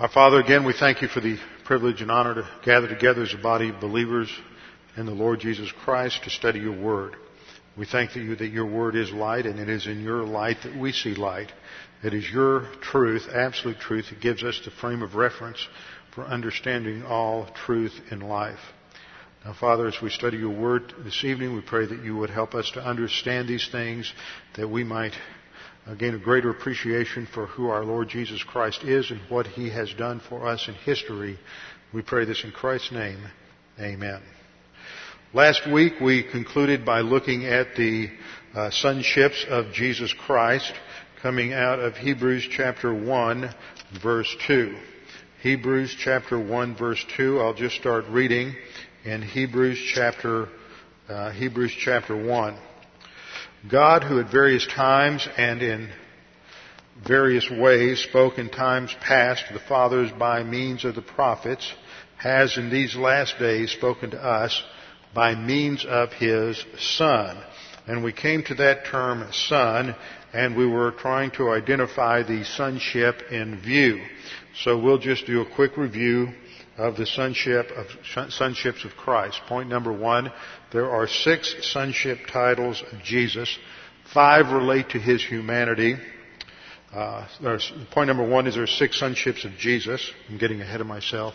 Our Father, again, we thank you for the privilege and honor to gather together as a body of believers in the Lord Jesus Christ to study your word. We thank you that your word is light and it is in your light that we see light. It is your truth, absolute truth, that gives us the frame of reference for understanding all truth in life. Now, Father, as we study your word this evening, we pray that you would help us to understand these things, that we might gain a greater appreciation for who our Lord Jesus Christ is and what he has done for us in history. We pray this in Christ's name. Amen. Last week we concluded by looking at the uh, sonships of Jesus Christ coming out of Hebrews chapter 1 verse 2. Hebrews chapter 1 verse 2. I'll just start reading in Hebrews chapter, uh, Hebrews chapter 1. God, who at various times and in various ways spoke in times past to the fathers by means of the prophets, has in these last days spoken to us by means of His Son. And we came to that term Son, and we were trying to identify the sonship in view. So we'll just do a quick review of the sonship of sonships of Christ. Point number one, there are six sonship titles of Jesus. Five relate to his humanity. Uh, point number one is there are six sonships of Jesus. I'm getting ahead of myself.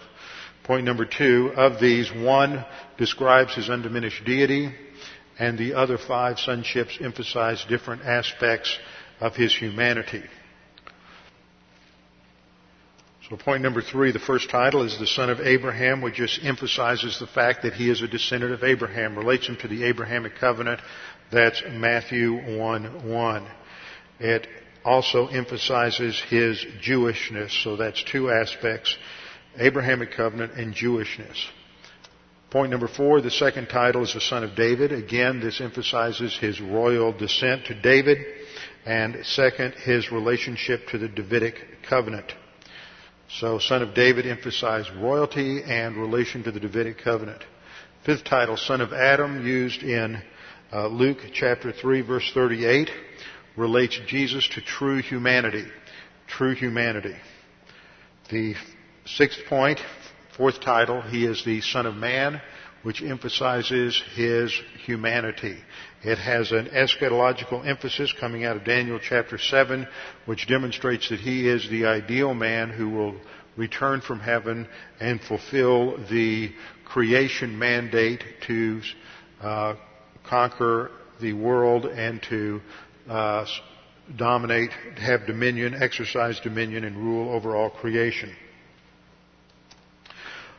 Point number two, of these, one describes his undiminished deity, and the other five sonships emphasize different aspects of his humanity. So point number three, the first title is the son of Abraham, which just emphasizes the fact that he is a descendant of Abraham, relates him to the Abrahamic covenant. That's Matthew 1 1. It also emphasizes his Jewishness, so that's two aspects, Abrahamic covenant and Jewishness. Point number four, the second title is the son of David. Again, this emphasizes his royal descent to David. And second, his relationship to the Davidic covenant. So, son of David emphasized royalty and relation to the Davidic covenant. Fifth title, son of Adam, used in uh, Luke chapter 3 verse 38, relates Jesus to true humanity. True humanity. The sixth point, fourth title, he is the son of man, which emphasizes his humanity. It has an eschatological emphasis coming out of Daniel chapter 7, which demonstrates that he is the ideal man who will return from heaven and fulfill the creation mandate to uh, conquer the world and to uh, dominate, have dominion, exercise dominion, and rule over all creation.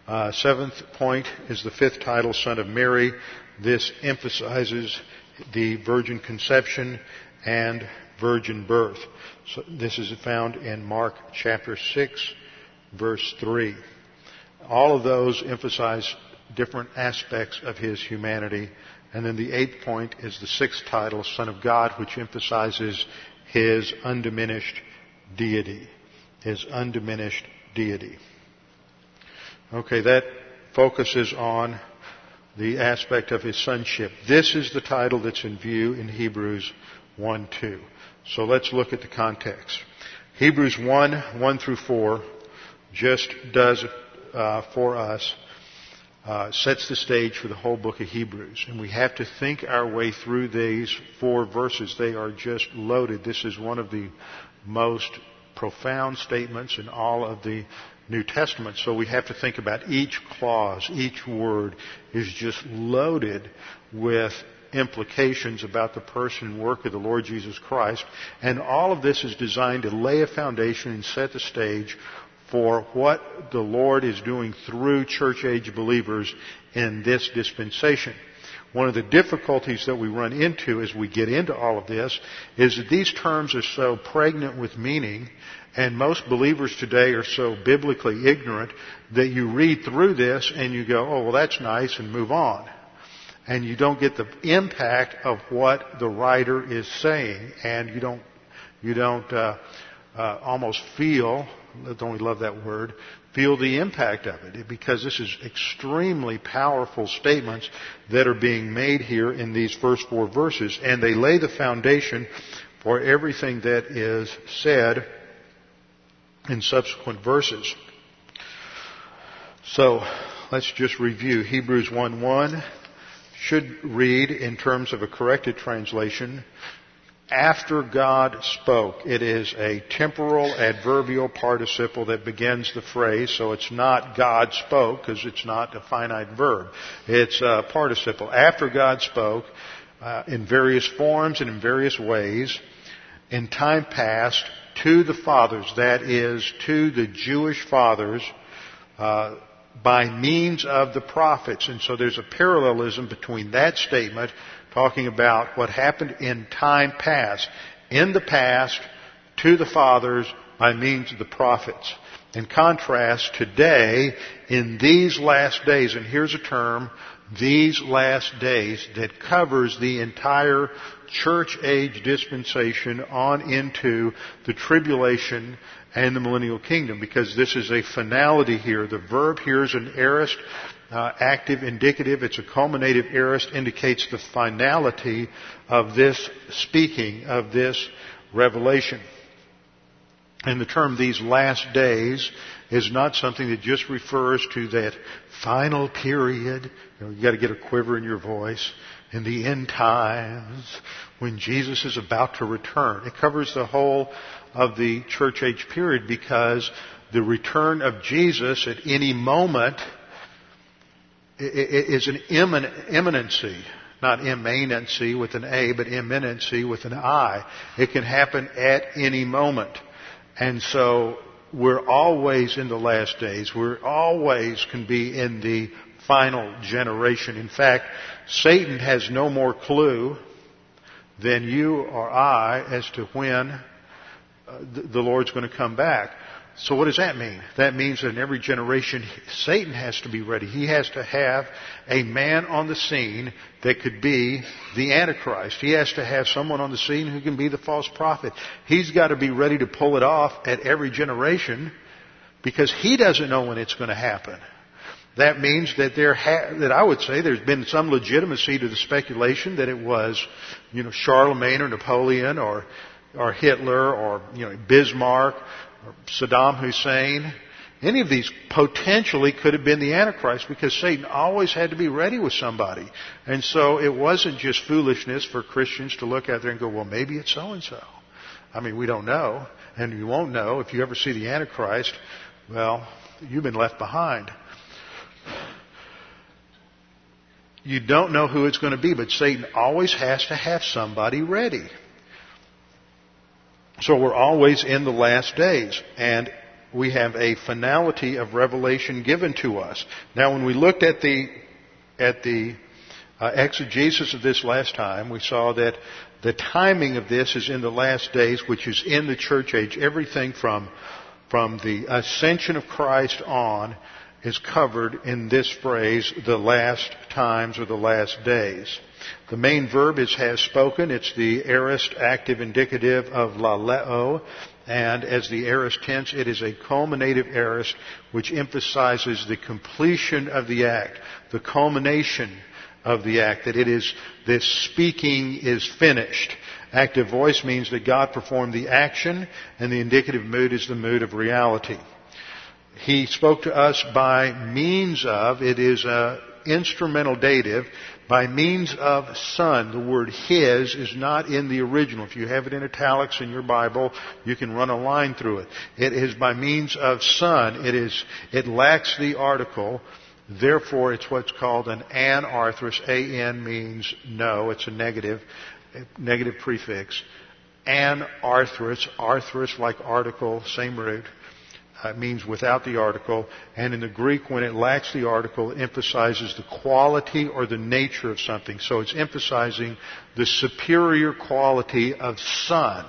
Uh, seventh point is the fifth title, Son of Mary. This emphasizes the virgin conception and virgin birth. So this is found in Mark chapter 6 verse 3. All of those emphasize different aspects of his humanity. And then the eighth point is the sixth title, Son of God, which emphasizes his undiminished deity. His undiminished deity. Okay, that focuses on the aspect of his sonship. This is the title that's in view in Hebrews 1 2. So let's look at the context. Hebrews 1 1 through 4 just does uh, for us uh, sets the stage for the whole book of Hebrews. And we have to think our way through these four verses. They are just loaded. This is one of the most profound statements in all of the New Testament. So we have to think about each clause, each word is just loaded with implications about the person and work of the Lord Jesus Christ. And all of this is designed to lay a foundation and set the stage for what the Lord is doing through church age believers in this dispensation. One of the difficulties that we run into as we get into all of this is that these terms are so pregnant with meaning and most believers today are so biblically ignorant that you read through this and you go, oh, well, that's nice and move on. And you don't get the impact of what the writer is saying and you don't, you don't, uh, uh, almost feel, don't we love that word, feel the impact of it because this is extremely powerful statements that are being made here in these first four verses and they lay the foundation for everything that is said in subsequent verses. So let's just review. Hebrews 1 1 should read in terms of a corrected translation after God spoke. It is a temporal adverbial participle that begins the phrase, so it's not God spoke because it's not a finite verb. It's a participle. After God spoke, uh, in various forms and in various ways, in time past, to the fathers, that is, to the Jewish fathers, uh, by means of the prophets. And so there's a parallelism between that statement talking about what happened in time past, in the past, to the fathers by means of the prophets. In contrast, today, in these last days, and here's a term, these last days that covers the entire church age dispensation on into the tribulation and the millennial kingdom because this is a finality here. The verb here is an aorist uh, active indicative. It's a culminative aorist, indicates the finality of this speaking, of this revelation. And the term these last days is not something that just refers to that final period. You know, you got to get a quiver in your voice in the end times when Jesus is about to return. It covers the whole of the church age period because the return of Jesus at any moment is an imminency, not immanency with an A, but imminency with an I. It can happen at any moment. And so we're always in the last days. We're always can be in the final generation. In fact, Satan has no more clue than you or I as to when uh, the Lord's going to come back. So what does that mean? That means that in every generation, Satan has to be ready. He has to have a man on the scene that could be the Antichrist. He has to have someone on the scene who can be the false prophet. He's got to be ready to pull it off at every generation because he doesn't know when it's going to happen. That means that there ha- that I would say there's been some legitimacy to the speculation that it was, you know, Charlemagne or Napoleon or or Hitler or you know Bismarck Saddam Hussein. Any of these potentially could have been the Antichrist because Satan always had to be ready with somebody. And so it wasn't just foolishness for Christians to look out there and go, well, maybe it's so and so. I mean, we don't know. And you won't know if you ever see the Antichrist. Well, you've been left behind. You don't know who it's going to be, but Satan always has to have somebody ready. So we're always in the last days. And we have a finality of revelation given to us. Now, when we looked at the, at the uh, exegesis of this last time, we saw that the timing of this is in the last days, which is in the church age. Everything from, from the ascension of Christ on is covered in this phrase, the last times or the last days. The main verb is has spoken. It's the aorist active indicative of laleo. And as the aorist tense, it is a culminative aorist which emphasizes the completion of the act, the culmination of the act, that it is, this speaking is finished. Active voice means that God performed the action, and the indicative mood is the mood of reality. He spoke to us by means of, it is a instrumental dative, by means of Son. The word His is not in the original. If you have it in italics in your Bible, you can run a line through it. It is by means of Son. It is, it lacks the article. Therefore, it's what's called an anarthrous. A-N means no. It's a negative, negative prefix. Anarthrous, arthrous like article, same root uh, means without the article, and in the Greek, when it lacks the article, it emphasizes the quality or the nature of something. So it's emphasizing the superior quality of Son.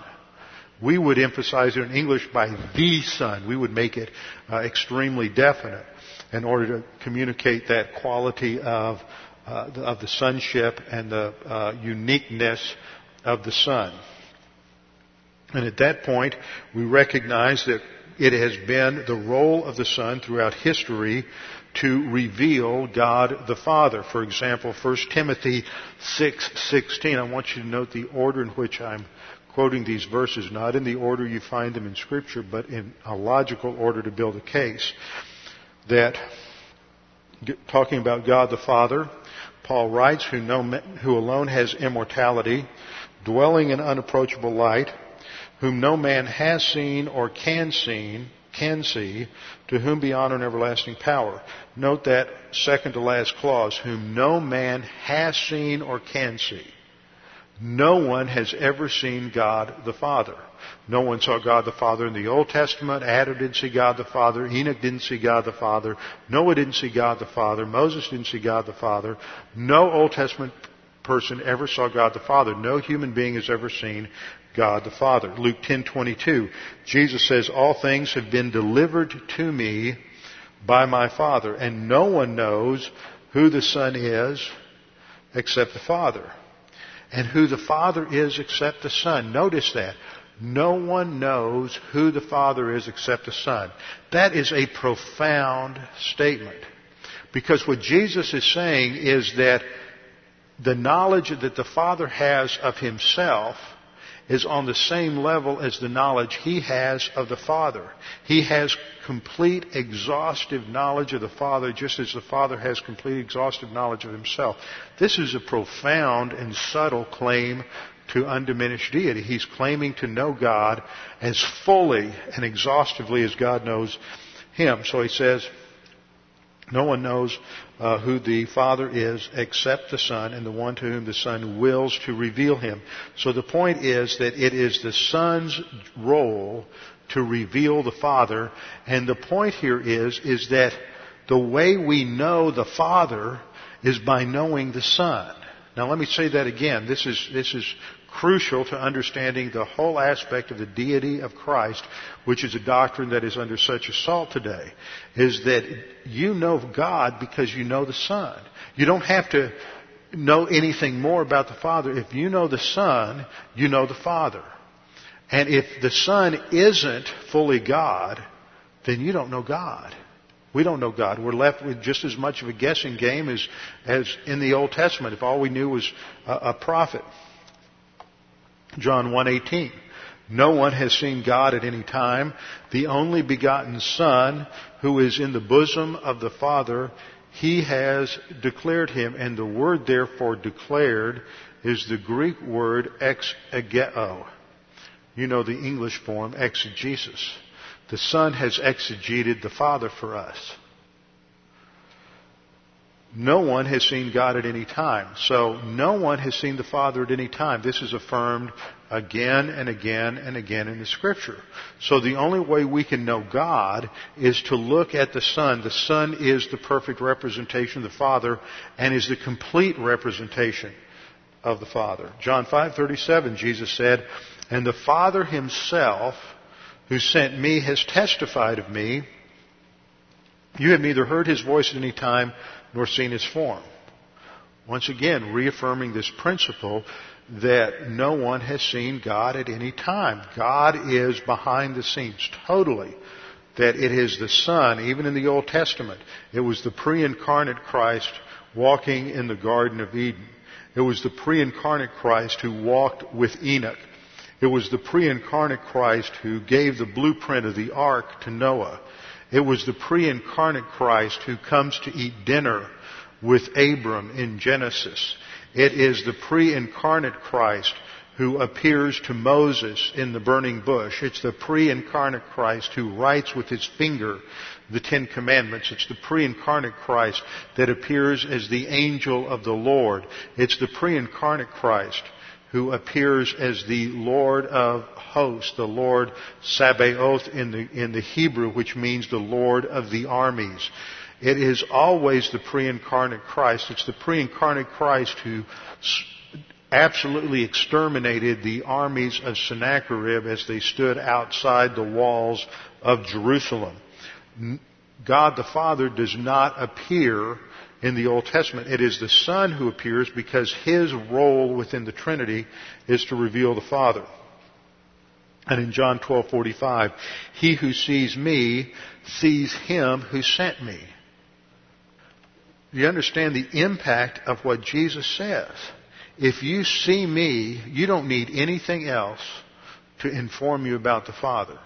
We would emphasize it in English by the Son. We would make it uh, extremely definite in order to communicate that quality of, uh, of the sonship and the uh, uniqueness of the Son. And at that point, we recognize that it has been the role of the Son throughout history to reveal God the Father. For example, 1 Timothy 6:16. I want you to note the order in which I'm quoting these verses, not in the order you find them in Scripture, but in a logical order to build a case. That talking about God the Father, Paul writes, who, know, who alone has immortality, dwelling in unapproachable light, whom no man has seen or can see, can see, to whom be honor and everlasting power. Note that second to last clause, whom no man has seen or can see. No one has ever seen God the Father. No one saw God the Father in the Old Testament. Adam didn't see God the Father. Enoch didn't see God the Father. Noah didn't see God the Father. Moses didn't see God the Father. No Old Testament person ever saw God the Father. No human being has ever seen God the Father. Luke 10:22. Jesus says, "All things have been delivered to me by my Father, and no one knows who the Son is except the Father." and who the Father is except the Son. Notice that. No one knows who the Father is except the Son. That is a profound statement. Because what Jesus is saying is that the knowledge that the Father has of Himself is on the same level as the knowledge he has of the Father. He has complete, exhaustive knowledge of the Father just as the Father has complete, exhaustive knowledge of himself. This is a profound and subtle claim to undiminished deity. He's claiming to know God as fully and exhaustively as God knows him. So he says, no one knows uh, who the Father is except the Son and the one to whom the Son wills to reveal him. So the point is that it is the Son's role to reveal the Father, and the point here is, is that the way we know the Father is by knowing the Son. Now let me say that again. This is, this is crucial to understanding the whole aspect of the deity of Christ, which is a doctrine that is under such assault today, is that you know God because you know the Son. You don't have to know anything more about the Father. If you know the Son, you know the Father. And if the Son isn't fully God, then you don't know God. We don't know God. We're left with just as much of a guessing game as, as in the Old Testament if all we knew was a, a prophet. John 1:18. No one has seen God at any time. The only begotten Son, who is in the bosom of the Father, he has declared him. And the word therefore declared is the Greek word exegeo. You know the English form, exegesis. The Son has exegeted the Father for us. No one has seen God at any time. So no one has seen the Father at any time. This is affirmed again and again and again in the Scripture. So the only way we can know God is to look at the Son. The Son is the perfect representation of the Father and is the complete representation of the Father. John 5:37 Jesus said, "And the Father himself who sent me has testified of me. You have neither heard his voice at any time nor seen his form. Once again, reaffirming this principle that no one has seen God at any time. God is behind the scenes totally. That it is the Son, even in the Old Testament, it was the pre-incarnate Christ walking in the Garden of Eden. It was the pre-incarnate Christ who walked with Enoch. It was the pre-incarnate Christ who gave the blueprint of the ark to Noah. It was the pre-incarnate Christ who comes to eat dinner with Abram in Genesis. It is the pre-incarnate Christ who appears to Moses in the burning bush. It's the pre-incarnate Christ who writes with his finger the Ten Commandments. It's the pre-incarnate Christ that appears as the angel of the Lord. It's the pre-incarnate Christ who appears as the Lord of hosts, the Lord Sabaoth in the, in the Hebrew, which means the Lord of the armies. It is always the pre-incarnate Christ. It's the pre-incarnate Christ who absolutely exterminated the armies of Sennacherib as they stood outside the walls of Jerusalem. God the Father does not appear in the Old Testament. It is the Son who appears because his role within the Trinity is to reveal the Father. And in John 12:45, he who sees me sees him who sent me. You understand the impact of what Jesus says. If you see me, you don't need anything else to inform you about the Father.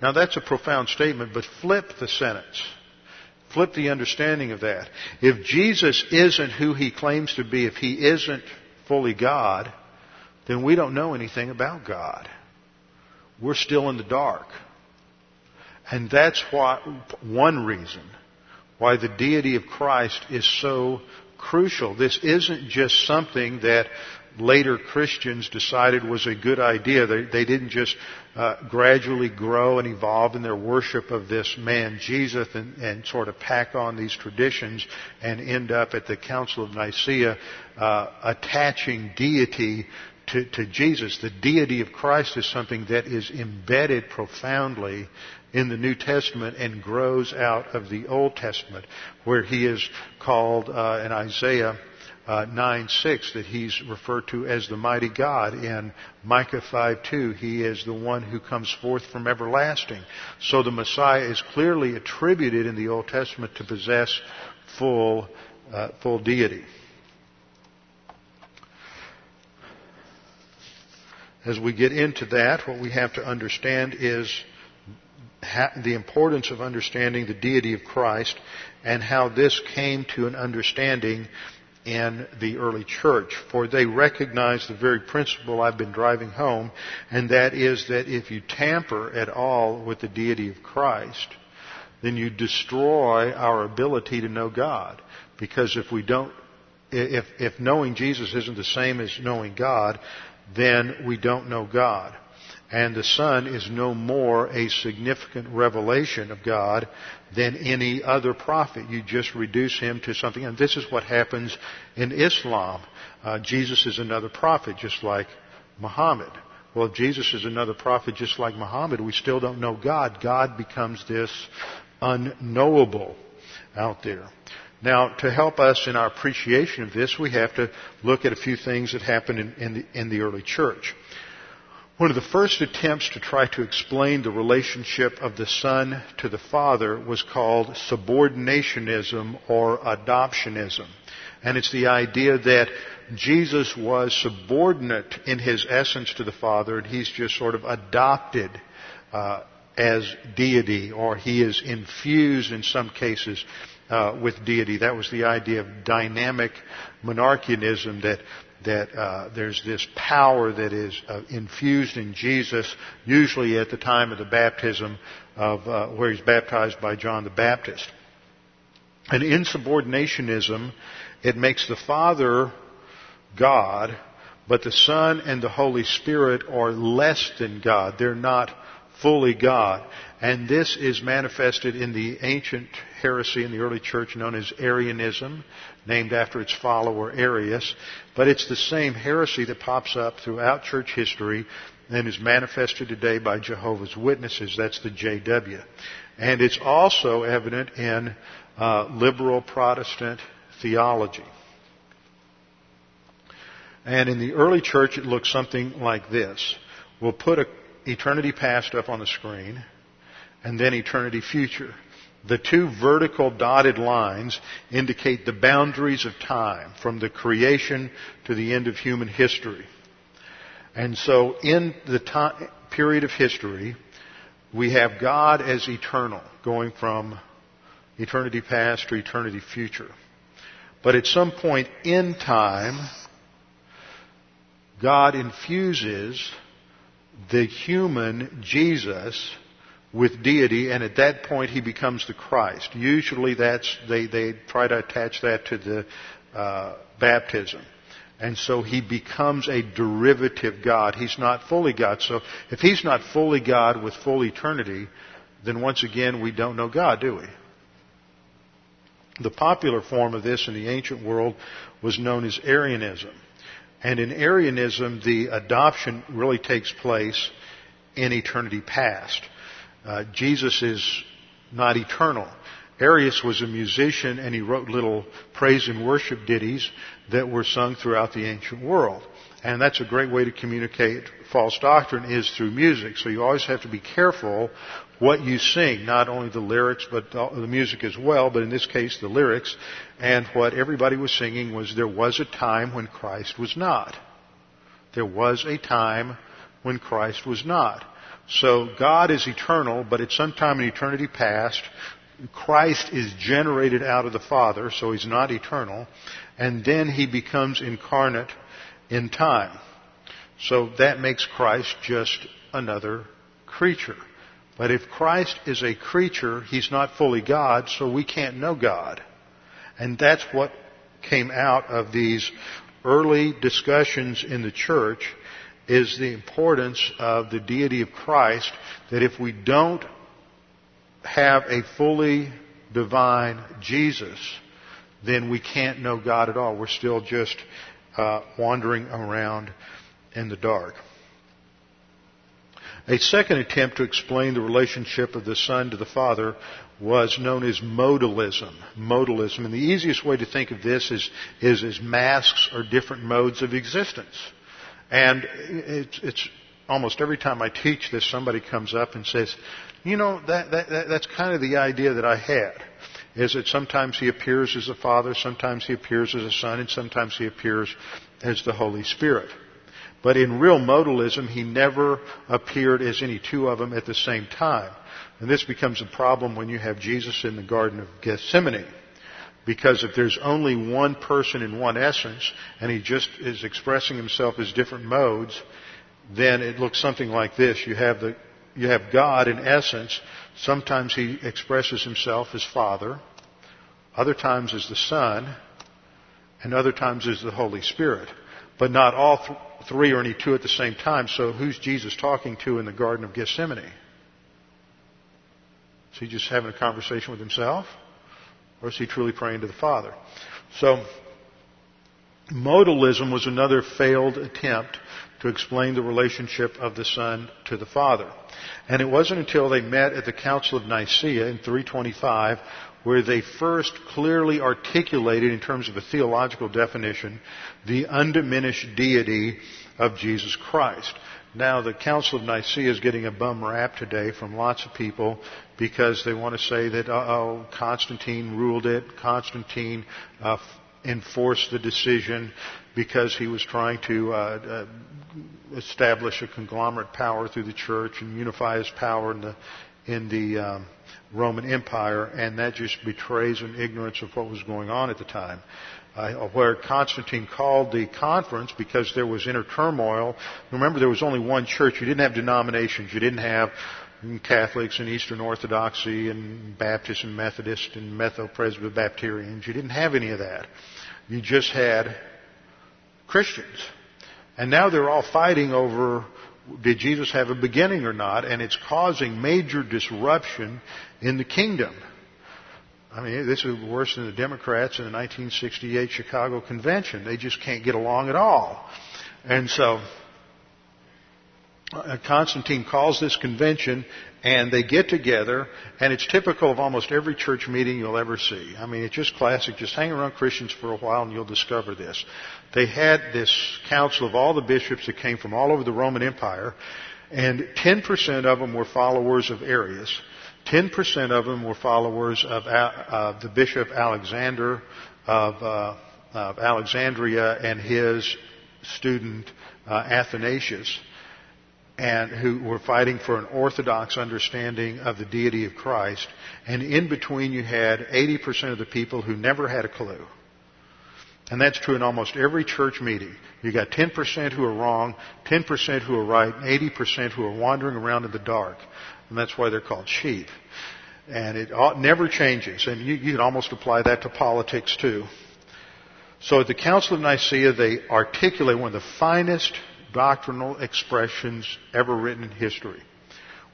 Now that's a profound statement, but flip the sentence. Flip the understanding of that. If Jesus isn't who he claims to be, if he isn't fully God, then we don't know anything about God. We're still in the dark. And that's why, one reason why the deity of Christ is so crucial. This isn't just something that later Christians decided was a good idea. They, they didn't just uh, gradually grow and evolve in their worship of this man Jesus and, and, sort of pack on these traditions and end up at the Council of Nicaea uh, attaching deity to, to Jesus. The deity of Christ is something that is embedded profoundly in the New Testament and grows out of the Old Testament, where he is called uh, in Isaiah uh, 9 6 that he's referred to as the mighty God. In Micah 5 2, he is the one who comes forth from everlasting. So the Messiah is clearly attributed in the Old Testament to possess full, uh, full deity. As we get into that, what we have to understand is the importance of understanding the deity of Christ and how this came to an understanding in the early church, for they recognized the very principle I've been driving home, and that is that if you tamper at all with the deity of Christ, then you destroy our ability to know God. Because if we don't, if, if knowing Jesus isn't the same as knowing God, then we don't know God and the Son is no more a significant revelation of God than any other prophet. You just reduce him to something, and this is what happens in Islam. Uh, Jesus is another prophet, just like Muhammad. Well, if Jesus is another prophet, just like Muhammad, we still don't know God. God becomes this unknowable out there. Now, to help us in our appreciation of this, we have to look at a few things that happened in, in, the, in the early church. One of the first attempts to try to explain the relationship of the Son to the Father was called subordinationism or adoptionism. And it's the idea that Jesus was subordinate in his essence to the Father and he's just sort of adopted uh, as deity or he is infused in some cases uh, with deity. That was the idea of dynamic monarchianism that that uh, there's this power that is uh, infused in Jesus, usually at the time of the baptism of uh, where he's baptized by John the Baptist. And insubordinationism, it makes the Father God, but the Son and the Holy Spirit are less than God. They're not fully God. And this is manifested in the ancient heresy in the early church known as Arianism, named after its follower Arius. But it's the same heresy that pops up throughout church history and is manifested today by Jehovah's Witnesses. That's the JW. And it's also evident in uh, liberal Protestant theology. And in the early church, it looks something like this. We'll put a eternity past up on the screen, and then eternity future. The two vertical dotted lines indicate the boundaries of time from the creation to the end of human history. And so in the time, period of history, we have God as eternal, going from eternity past to eternity future. But at some point in time, God infuses the human Jesus with deity, and at that point he becomes the Christ. Usually that's, they, they try to attach that to the uh, baptism. And so he becomes a derivative God. He's not fully God. So if he's not fully God with full eternity, then once again we don't know God, do we? The popular form of this in the ancient world was known as Arianism. And in Arianism, the adoption really takes place in eternity past. Uh, Jesus is not eternal. Arius was a musician and he wrote little praise and worship ditties that were sung throughout the ancient world. And that's a great way to communicate false doctrine is through music. So you always have to be careful what you sing, not only the lyrics, but the music as well, but in this case the lyrics. And what everybody was singing was there was a time when Christ was not. There was a time when Christ was not. So God is eternal, but at some time in eternity past, Christ is generated out of the Father, so he's not eternal, and then he becomes incarnate in time. So that makes Christ just another creature. But if Christ is a creature, he's not fully God, so we can't know God. And that's what came out of these early discussions in the church is the importance of the deity of Christ, that if we don't have a fully divine Jesus, then we can't know God at all. We're still just uh, wandering around in the dark. A second attempt to explain the relationship of the Son to the Father was known as modalism. Modalism. And the easiest way to think of this is, is as masks or different modes of existence. And it's, it's almost every time I teach this, somebody comes up and says, you know, that, that, that, that's kind of the idea that I had. Is that sometimes he appears as a father, sometimes he appears as a son, and sometimes he appears as the Holy Spirit. But in real modalism, he never appeared as any two of them at the same time. And this becomes a problem when you have Jesus in the Garden of Gethsemane. Because if there's only one person in one essence, and he just is expressing himself as different modes, then it looks something like this. You have the, you have God in essence. Sometimes he expresses himself as Father, other times as the Son, and other times as the Holy Spirit. But not all th- three or any two at the same time. So who's Jesus talking to in the Garden of Gethsemane? Is he just having a conversation with himself? Or is he truly praying to the Father? So, modalism was another failed attempt to explain the relationship of the Son to the Father. And it wasn't until they met at the Council of Nicaea in 325 where they first clearly articulated in terms of a theological definition the undiminished deity of Jesus Christ. Now, the Council of Nicaea is getting a bum rap today from lots of people because they want to say that, oh, Constantine ruled it, Constantine uh, enforced the decision because he was trying to uh, uh, establish a conglomerate power through the church and unify his power in the in the um, Roman Empire, and that just betrays an ignorance of what was going on at the time. Uh, where Constantine called the conference because there was inner turmoil. Remember, there was only one church. You didn't have denominations. You didn't have Catholics and Eastern Orthodoxy and Baptists and Methodists and Metho-Presbyterians. You didn't have any of that. You just had Christians. And now they're all fighting over did Jesus have a beginning or not? And it's causing major disruption in the kingdom. I mean, this is worse than the Democrats in the 1968 Chicago Convention. They just can't get along at all. And so, Constantine calls this convention and they get together and it's typical of almost every church meeting you'll ever see. I mean, it's just classic. Just hang around Christians for a while and you'll discover this. They had this council of all the bishops that came from all over the Roman Empire and 10% of them were followers of Arius. 10% of them were followers of, uh, the Bishop Alexander of, uh, of, Alexandria and his student uh, Athanasius and who were fighting for an orthodox understanding of the deity of Christ. And in between you had 80% of the people who never had a clue. And that's true in almost every church meeting. You got 10% who are wrong, 10% who are right, and 80% who are wandering around in the dark. And that's why they're called sheep. And it never changes. And you, you can almost apply that to politics too. So at the Council of Nicaea, they articulate one of the finest doctrinal expressions ever written in history.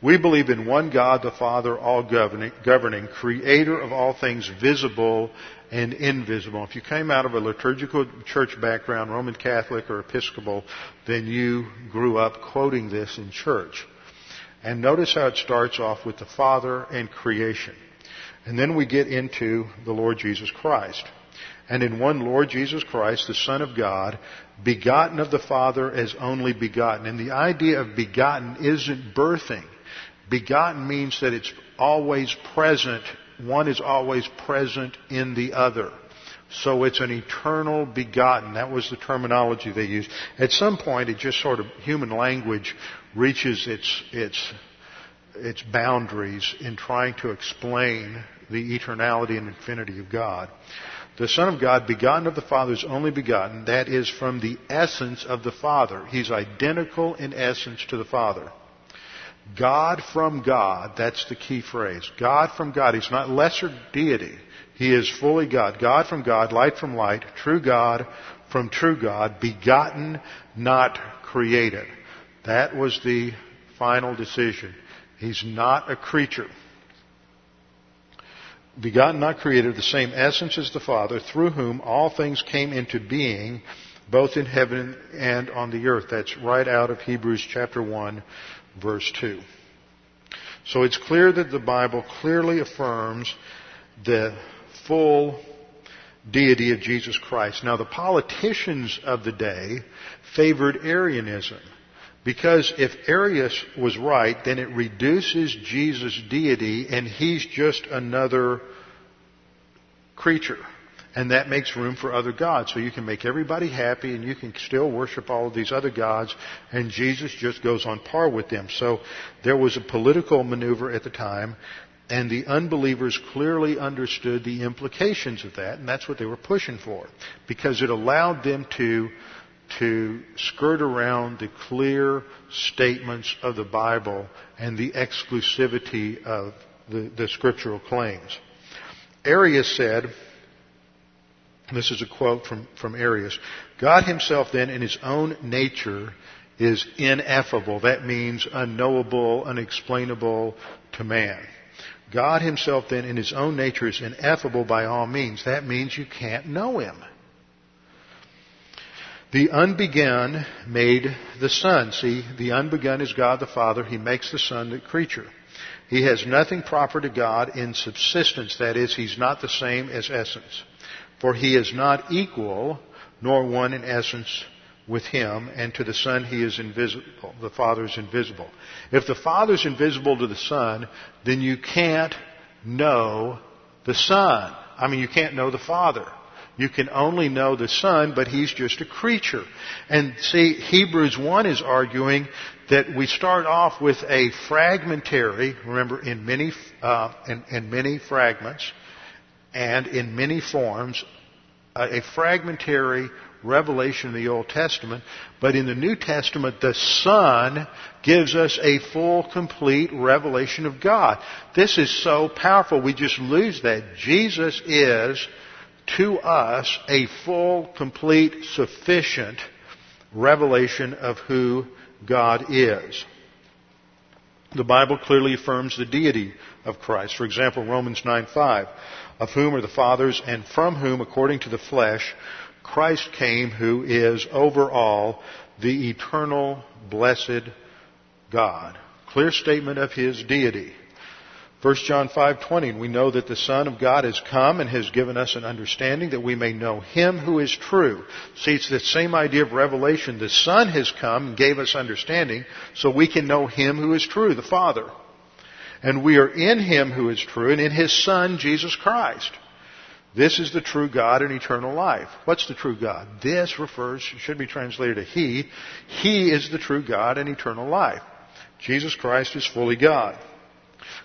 We believe in one God, the Father, all governing, governing, creator of all things visible and invisible. If you came out of a liturgical church background, Roman Catholic or Episcopal, then you grew up quoting this in church. And notice how it starts off with the Father and creation. And then we get into the Lord Jesus Christ and in one Lord Jesus Christ, the Son of God, begotten of the Father as only begotten. And the idea of begotten isn't birthing. Begotten means that it's always present. One is always present in the other. So it's an eternal begotten. That was the terminology they used. At some point, it just sort of, human language reaches its, its its boundaries in trying to explain the eternality and infinity of God. The Son of God, begotten of the Father, is only begotten. That is from the essence of the Father. He's identical in essence to the Father. God from God, that's the key phrase. God from God. He's not lesser deity. He is fully God. God from God, light from light, true God from true God, begotten, not created. That was the final decision. He's not a creature. Begotten, not created, the same essence as the Father, through whom all things came into being, both in heaven and on the earth. That's right out of Hebrews chapter 1, verse 2. So it's clear that the Bible clearly affirms the full deity of Jesus Christ. Now the politicians of the day favored Arianism. Because if Arius was right, then it reduces Jesus' deity and he's just another creature. And that makes room for other gods. So you can make everybody happy and you can still worship all of these other gods and Jesus just goes on par with them. So there was a political maneuver at the time and the unbelievers clearly understood the implications of that and that's what they were pushing for. Because it allowed them to to skirt around the clear statements of the Bible and the exclusivity of the, the scriptural claims. Arius said, this is a quote from, from Arius. God himself then in his own nature is ineffable. That means unknowable, unexplainable to man. God himself then in his own nature is ineffable by all means. That means you can't know him. The unbegun made the Son. See, the unbegun is God the Father. He makes the Son the creature. He has nothing proper to God in subsistence. That is, he's not the same as essence. For he is not equal, nor one in essence with him, and to the Son he is invisible. The Father is invisible. If the Father is invisible to the Son, then you can't know the Son. I mean, you can't know the Father. You can only know the Son, but He's just a creature. And see, Hebrews 1 is arguing that we start off with a fragmentary, remember, in many, uh, in, in many fragments, and in many forms, a fragmentary revelation in the Old Testament, but in the New Testament, the Son gives us a full, complete revelation of God. This is so powerful, we just lose that. Jesus is to us a full, complete, sufficient revelation of who God is. The Bible clearly affirms the deity of Christ. For example, Romans 9:5, of whom are the fathers and from whom according to the flesh Christ came who is over all the eternal blessed God. Clear statement of his deity. 1 John 5:20 and we know that the son of God has come and has given us an understanding that we may know him who is true. See it's the same idea of revelation. The son has come and gave us understanding so we can know him who is true, the Father. And we are in him who is true and in his son Jesus Christ. This is the true God and eternal life. What's the true God? This refers should be translated to he. He is the true God and eternal life. Jesus Christ is fully God.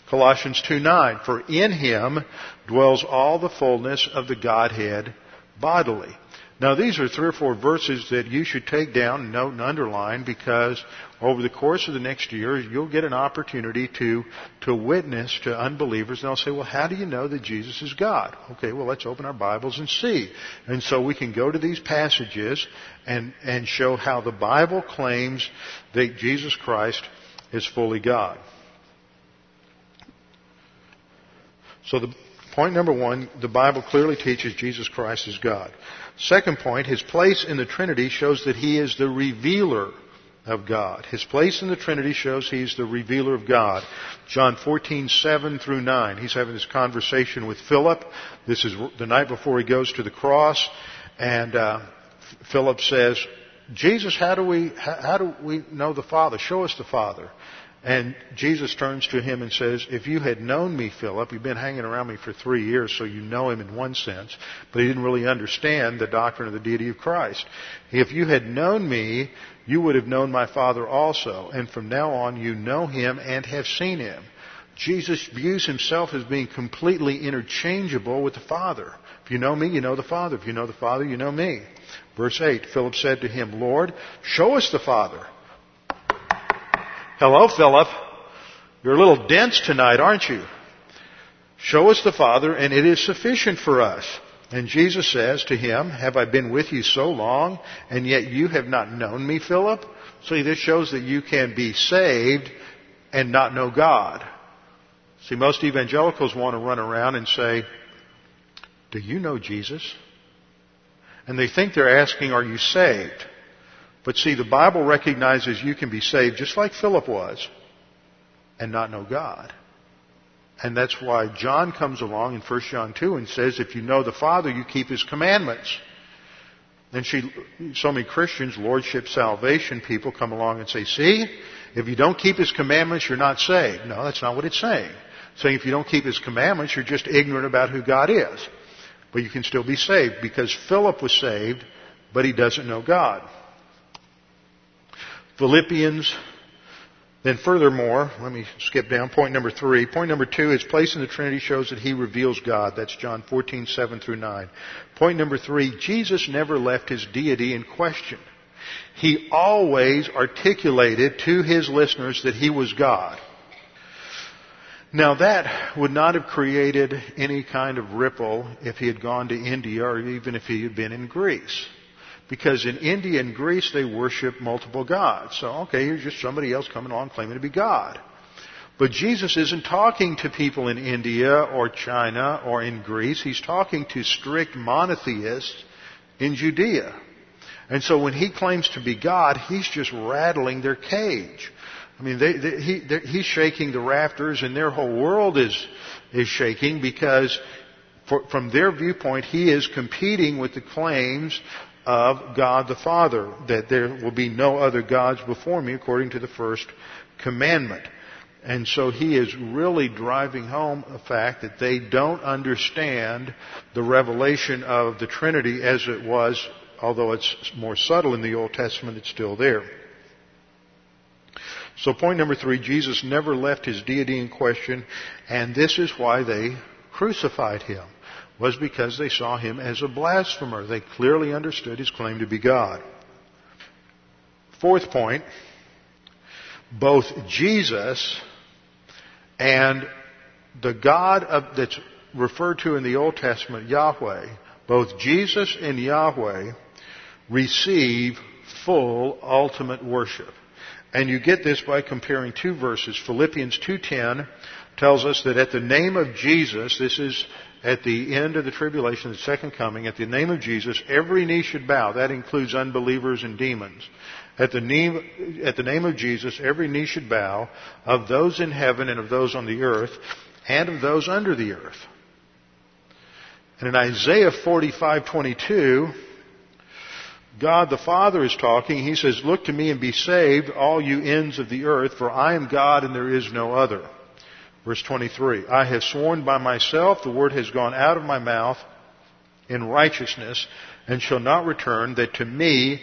Colossians 2:9 for in him dwells all the fullness of the Godhead bodily. Now these are three or four verses that you should take down and note and underline because over the course of the next year you'll get an opportunity to, to witness to unbelievers and they'll say, well how do you know that Jesus is God? Okay, well let's open our Bibles and see. And so we can go to these passages and, and show how the Bible claims that Jesus Christ is fully God. So the point number one, the Bible clearly teaches Jesus Christ is God. Second point, his place in the Trinity shows that he is the revealer of God. His place in the Trinity shows he's the revealer of God. John 14, 7 through 9. He's having this conversation with Philip. This is the night before he goes to the cross. And uh, Philip says, Jesus, how do we how, how do we know the Father? Show us the Father. And Jesus turns to him and says, If you had known me, Philip, you've been hanging around me for three years, so you know him in one sense, but he didn't really understand the doctrine of the deity of Christ. If you had known me, you would have known my Father also, and from now on you know him and have seen him. Jesus views himself as being completely interchangeable with the Father. If you know me, you know the Father. If you know the Father, you know me. Verse 8, Philip said to him, Lord, show us the Father. Hello, Philip. You're a little dense tonight, aren't you? Show us the Father, and it is sufficient for us. And Jesus says to him, Have I been with you so long, and yet you have not known me, Philip? See, this shows that you can be saved and not know God. See, most evangelicals want to run around and say, Do you know Jesus? And they think they're asking, Are you saved? But see, the Bible recognizes you can be saved just like Philip was and not know God. And that's why John comes along in 1 John 2 and says, if you know the Father, you keep His commandments. Then she, so many Christians, Lordship Salvation people come along and say, see, if you don't keep His commandments, you're not saved. No, that's not what it's saying. It's saying if you don't keep His commandments, you're just ignorant about who God is. But you can still be saved because Philip was saved, but he doesn't know God. Philippians. Then furthermore, let me skip down. Point number three. Point number two, his place in the Trinity shows that he reveals God. That's John 14, 7 through 9. Point number three, Jesus never left his deity in question. He always articulated to his listeners that he was God. Now that would not have created any kind of ripple if he had gone to India or even if he had been in Greece. Because in India and Greece, they worship multiple gods. So, okay, here's just somebody else coming along claiming to be God. But Jesus isn't talking to people in India or China or in Greece. He's talking to strict monotheists in Judea. And so when he claims to be God, he's just rattling their cage. I mean, they, they, he, he's shaking the rafters and their whole world is, is shaking because for, from their viewpoint, he is competing with the claims of God the Father, that there will be no other gods before me according to the first commandment. And so he is really driving home the fact that they don't understand the revelation of the Trinity as it was, although it's more subtle in the Old Testament, it's still there. So point number three, Jesus never left his deity in question, and this is why they crucified him was because they saw him as a blasphemer. They clearly understood his claim to be God. Fourth point, both Jesus and the God of, that's referred to in the Old Testament, Yahweh, both Jesus and Yahweh receive full ultimate worship. And you get this by comparing two verses. Philippians 2.10 tells us that at the name of Jesus, this is at the end of the tribulation, the second coming, at the name of Jesus, every knee should bow. That includes unbelievers and demons. At the name, at the name of Jesus, every knee should bow of those in heaven and of those on the earth and of those under the earth. And in Isaiah 45:22, God the Father is talking. He says, "Look to me and be saved, all you ends of the earth, for I am God and there is no other." Verse 23, I have sworn by myself, the word has gone out of my mouth in righteousness and shall not return, that to me,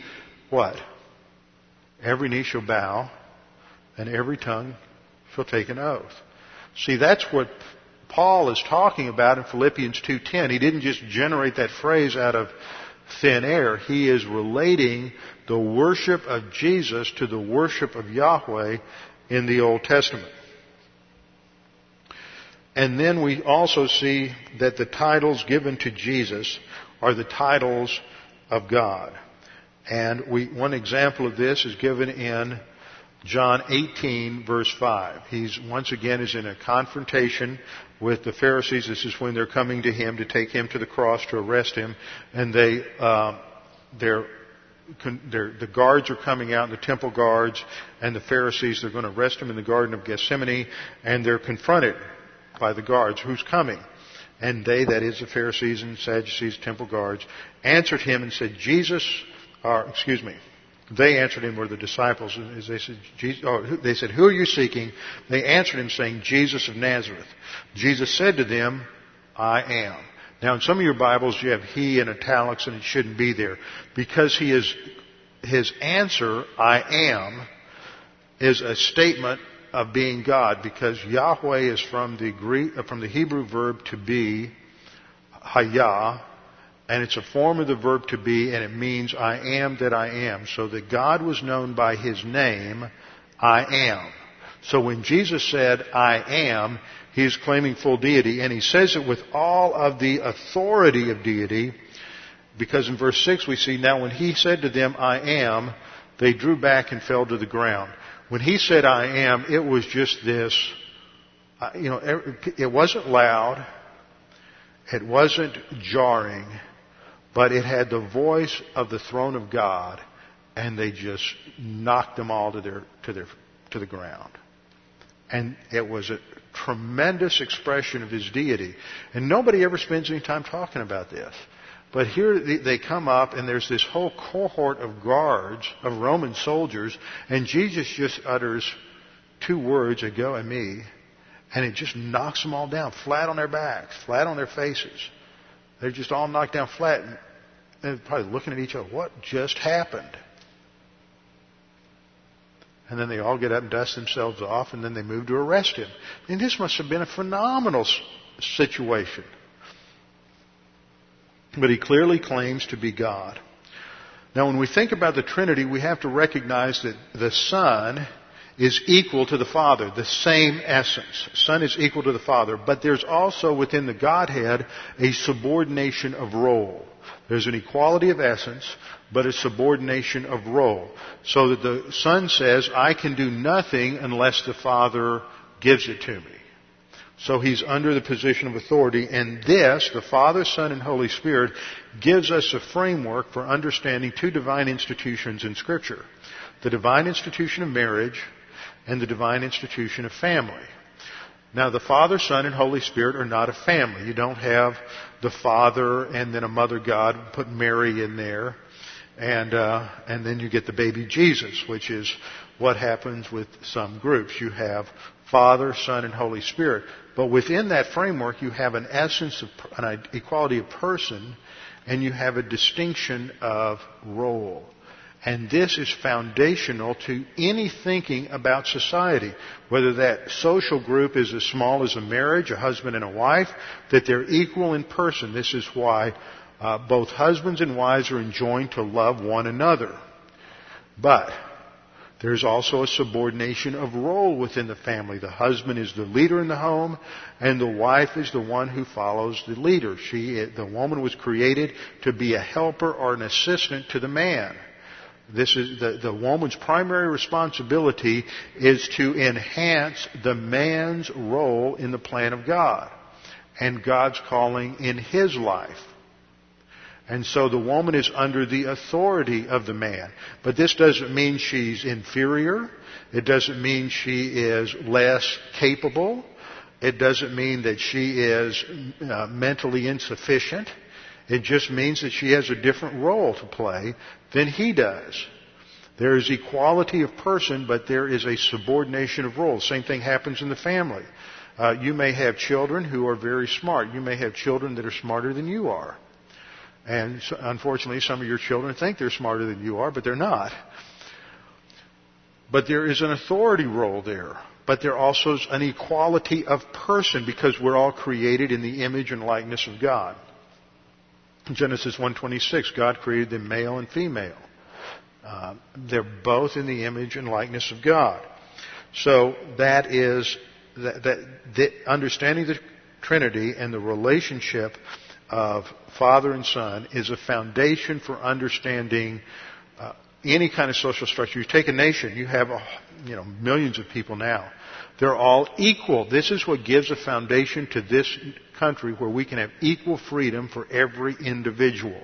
what? Every knee shall bow and every tongue shall take an oath. See, that's what Paul is talking about in Philippians 2.10. He didn't just generate that phrase out of thin air. He is relating the worship of Jesus to the worship of Yahweh in the Old Testament. And then we also see that the titles given to Jesus are the titles of God. And we, one example of this is given in John 18 verse 5. He's once again is in a confrontation with the Pharisees. This is when they're coming to him to take him to the cross to arrest him, and they uh, they're, they're, the guards are coming out, the temple guards and the Pharisees. They're going to arrest him in the Garden of Gethsemane, and they're confronted by the guards, Who's coming? And they, that is the Pharisees and Sadducees, temple guards, answered him and said, Jesus, or excuse me, They answered him were the disciples. And they said, Jesus, oh, they said, who are you seeking? They answered him saying, Jesus of Nazareth. Jesus said to them, I am. Now in some of your Bibles you have he in italics and it shouldn't be there. Because he is, his answer, I am, is a statement of being God because Yahweh is from the Greek, uh, from the Hebrew verb to be, hayah, and it's a form of the verb to be, and it means I am that I am. So that God was known by His name, I am. So when Jesus said, I am, He is claiming full deity, and He says it with all of the authority of deity, because in verse 6 we see, now when He said to them, I am, they drew back and fell to the ground. When he said, I am, it was just this, uh, you know, it wasn't loud. It wasn't jarring, but it had the voice of the throne of God, and they just knocked them all to their, to their, to the ground. And it was a tremendous expression of his deity. And nobody ever spends any time talking about this. But here they come up and there's this whole cohort of guards, of Roman soldiers, and Jesus just utters two words, ego eimi, and it just knocks them all down, flat on their backs, flat on their faces. They're just all knocked down flat and they're probably looking at each other, what just happened? And then they all get up and dust themselves off and then they move to arrest him. Mean, this must have been a phenomenal situation but he clearly claims to be God. Now, when we think about the Trinity, we have to recognize that the Son is equal to the Father, the same essence. Son is equal to the Father, but there's also within the Godhead a subordination of role. There's an equality of essence, but a subordination of role. So that the Son says, I can do nothing unless the Father gives it to me. So he's under the position of authority, and this, the Father, Son, and Holy Spirit, gives us a framework for understanding two divine institutions in Scripture. The divine institution of marriage and the divine institution of family. Now the Father, Son, and Holy Spirit are not a family. You don't have the Father and then a Mother God, put Mary in there, and, uh, and then you get the baby Jesus, which is what happens with some groups. You have Father, Son, and Holy Spirit. But within that framework, you have an essence of an equality of person, and you have a distinction of role. And this is foundational to any thinking about society. Whether that social group is as small as a marriage, a husband and a wife, that they're equal in person. This is why uh, both husbands and wives are enjoined to love one another. But there's also a subordination of role within the family. The husband is the leader in the home, and the wife is the one who follows the leader. She, the woman was created to be a helper or an assistant to the man. This is the, the woman's primary responsibility is to enhance the man's role in the plan of God and God's calling in his life. And so the woman is under the authority of the man. But this doesn't mean she's inferior. It doesn't mean she is less capable. It doesn't mean that she is uh, mentally insufficient. It just means that she has a different role to play than he does. There is equality of person, but there is a subordination of roles. Same thing happens in the family. Uh, you may have children who are very smart. You may have children that are smarter than you are. And unfortunately, some of your children think they're smarter than you are, but they're not. But there is an authority role there. But there also is an equality of person because we're all created in the image and likeness of God. In Genesis 1:26, God created them male and female. Uh, they're both in the image and likeness of God. So that is that, that, that understanding the Trinity and the relationship of Father and Son is a foundation for understanding uh, any kind of social structure. You take a nation, you have you know millions of people now. They're all equal. This is what gives a foundation to this country where we can have equal freedom for every individual.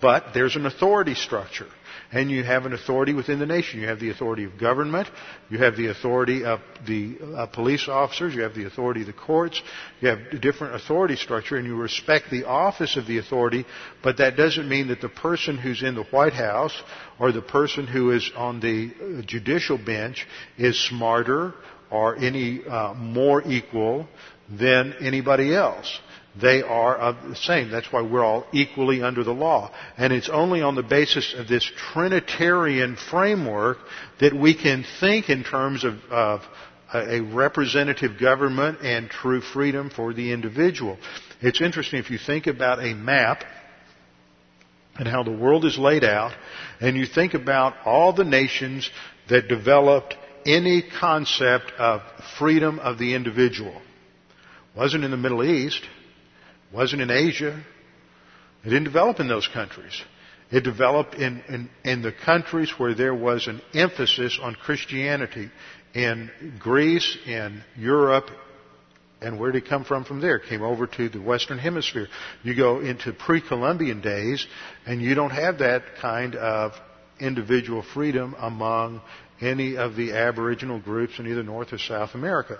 But there's an authority structure. And you have an authority within the nation. You have the authority of government. You have the authority of the uh, police officers. You have the authority of the courts. You have a different authority structure and you respect the office of the authority, but that doesn't mean that the person who's in the White House or the person who is on the uh, judicial bench is smarter or any uh, more equal than anybody else. They are the same. That's why we're all equally under the law. And it's only on the basis of this Trinitarian framework that we can think in terms of, of a representative government and true freedom for the individual. It's interesting if you think about a map and how the world is laid out, and you think about all the nations that developed any concept of freedom of the individual. It wasn't in the Middle East wasn't in Asia. It didn't develop in those countries. It developed in, in, in, the countries where there was an emphasis on Christianity. In Greece, in Europe, and where did it come from from there? It came over to the Western Hemisphere. You go into pre-Columbian days, and you don't have that kind of individual freedom among any of the Aboriginal groups in either North or South America.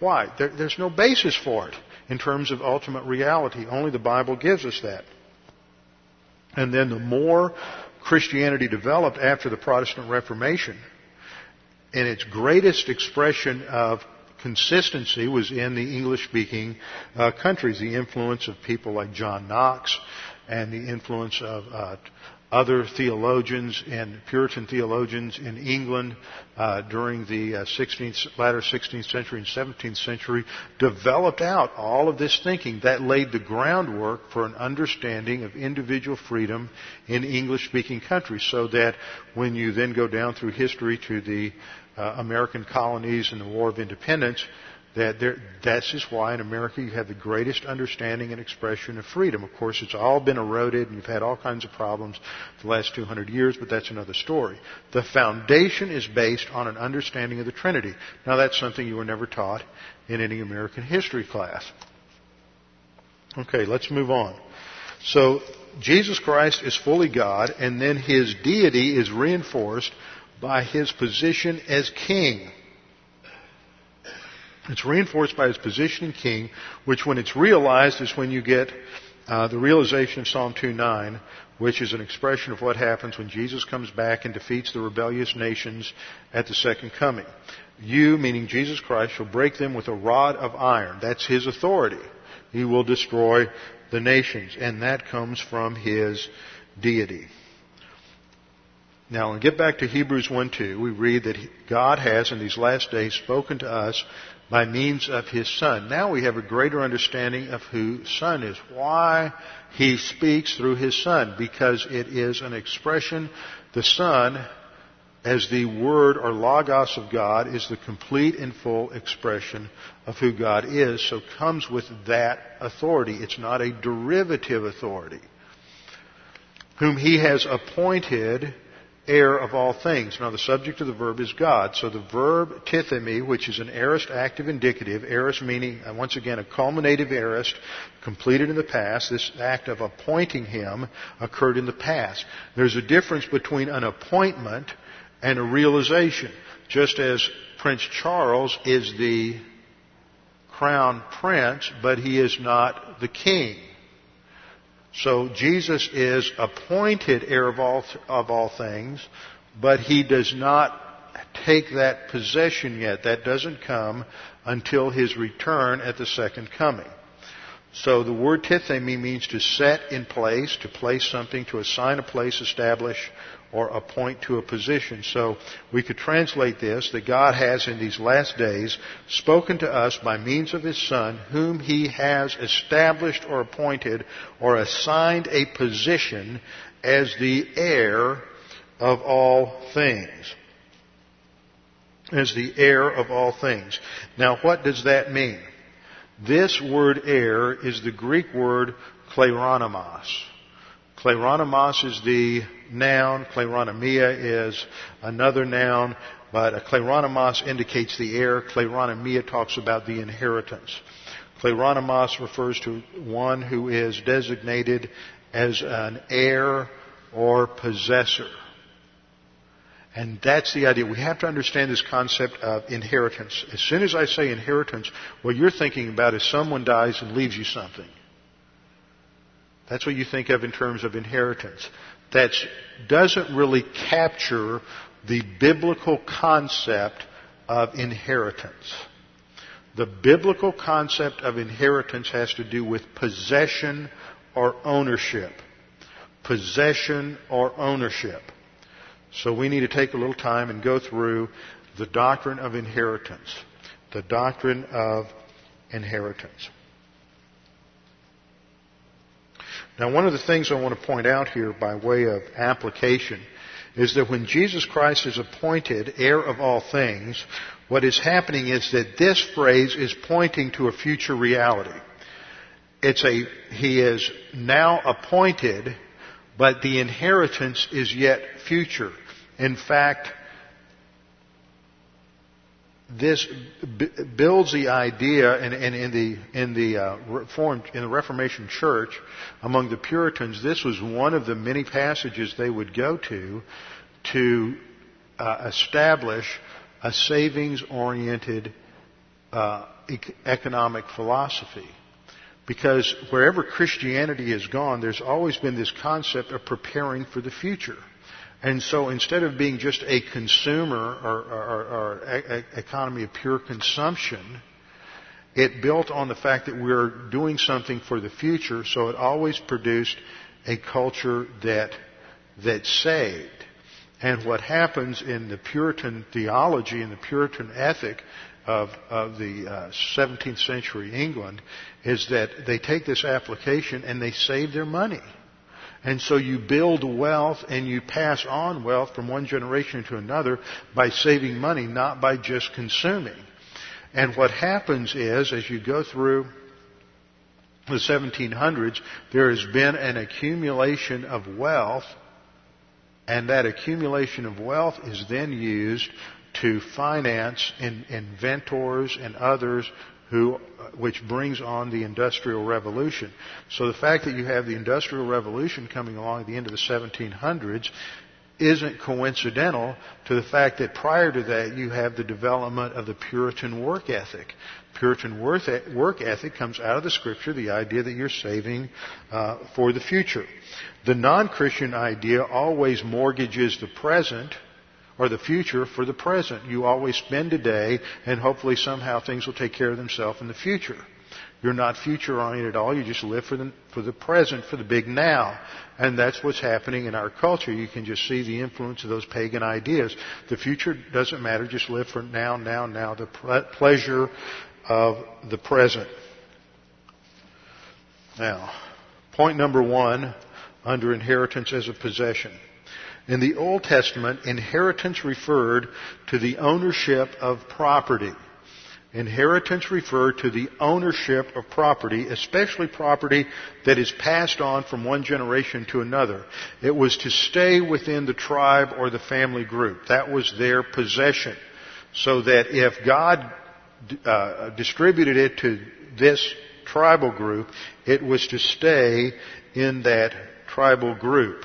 Why? There, there's no basis for it in terms of ultimate reality. Only the Bible gives us that. And then the more Christianity developed after the Protestant Reformation, in its greatest expression of consistency was in the English speaking uh, countries. The influence of people like John Knox and the influence of uh, other theologians and Puritan theologians in England uh, during the uh, 16th, latter 16th century and 17th century developed out all of this thinking that laid the groundwork for an understanding of individual freedom in English-speaking countries. So that when you then go down through history to the uh, American colonies and the War of Independence, that there, that's just why in America you have the greatest understanding and expression of freedom. Of course, it's all been eroded and you've had all kinds of problems the last 200 years, but that's another story. The foundation is based on an understanding of the Trinity. Now that's something you were never taught in any American history class. Okay, let's move on. So, Jesus Christ is fully God, and then His deity is reinforced by His position as King. It's reinforced by his position in king, which when it's realized is when you get uh, the realization of Psalm 2.9, which is an expression of what happens when Jesus comes back and defeats the rebellious nations at the second coming. You, meaning Jesus Christ, shall break them with a rod of iron. That's his authority. He will destroy the nations, and that comes from his deity. Now, we get back to Hebrews 1 2, we read that God has in these last days spoken to us by means of his Son. Now we have a greater understanding of who Son is. Why he speaks through his Son. Because it is an expression, the Son, as the Word or Logos of God, is the complete and full expression of who God is, so comes with that authority. It's not a derivative authority. Whom he has appointed heir of all things. Now the subject of the verb is God. So the verb tithemi, which is an aorist active indicative, aorist meaning, uh, once again, a culminative aorist, completed in the past. This act of appointing him occurred in the past. There's a difference between an appointment and a realization. Just as Prince Charles is the crown prince, but he is not the king. So Jesus is appointed heir of all, of all things, but he does not take that possession yet. That doesn't come until his return at the second coming. So the word tithemi means to set in place, to place something, to assign a place, establish, or appoint to a position. So we could translate this that God has in these last days spoken to us by means of His Son, whom He has established or appointed or assigned a position as the heir of all things. As the heir of all things. Now what does that mean? This word heir is the Greek word kleronomos. Kleronomos is the noun. Kleronomia is another noun. But a kleronomos indicates the heir. Kleronomia talks about the inheritance. Kleronomos refers to one who is designated as an heir or possessor. And that's the idea. We have to understand this concept of inheritance. As soon as I say inheritance, what you're thinking about is someone dies and leaves you something. That's what you think of in terms of inheritance. That doesn't really capture the biblical concept of inheritance. The biblical concept of inheritance has to do with possession or ownership. Possession or ownership. So we need to take a little time and go through the doctrine of inheritance. The doctrine of inheritance. Now, one of the things I want to point out here by way of application is that when Jesus Christ is appointed heir of all things, what is happening is that this phrase is pointing to a future reality. It's a, he is now appointed, but the inheritance is yet future. In fact, this b- builds the idea, and, in the in the uh, Reformed in the Reformation Church, among the Puritans, this was one of the many passages they would go to to uh, establish a savings-oriented uh, economic philosophy. Because wherever Christianity has gone, there's always been this concept of preparing for the future. And so instead of being just a consumer or, or, or economy of pure consumption, it built on the fact that we're doing something for the future, so it always produced a culture that, that saved. And what happens in the Puritan theology and the Puritan ethic of, of the uh, 17th century England is that they take this application and they save their money. And so you build wealth and you pass on wealth from one generation to another by saving money, not by just consuming. And what happens is, as you go through the 1700s, there has been an accumulation of wealth, and that accumulation of wealth is then used to finance in, inventors and others who, which brings on the Industrial Revolution. So the fact that you have the Industrial Revolution coming along at the end of the 1700s isn't coincidental to the fact that prior to that you have the development of the Puritan work ethic. Puritan work ethic comes out of the scripture, the idea that you're saving uh, for the future. The non-Christian idea always mortgages the present or the future for the present. You always spend today and hopefully somehow things will take care of themselves in the future. You're not future oriented at all. You just live for the, for the present, for the big now. And that's what's happening in our culture. You can just see the influence of those pagan ideas. The future doesn't matter. Just live for now, now, now. The pleasure of the present. Now, point number one under inheritance as a possession. In the Old Testament, inheritance referred to the ownership of property. Inheritance referred to the ownership of property, especially property that is passed on from one generation to another. It was to stay within the tribe or the family group. That was their possession. So that if God uh, distributed it to this tribal group, it was to stay in that tribal group.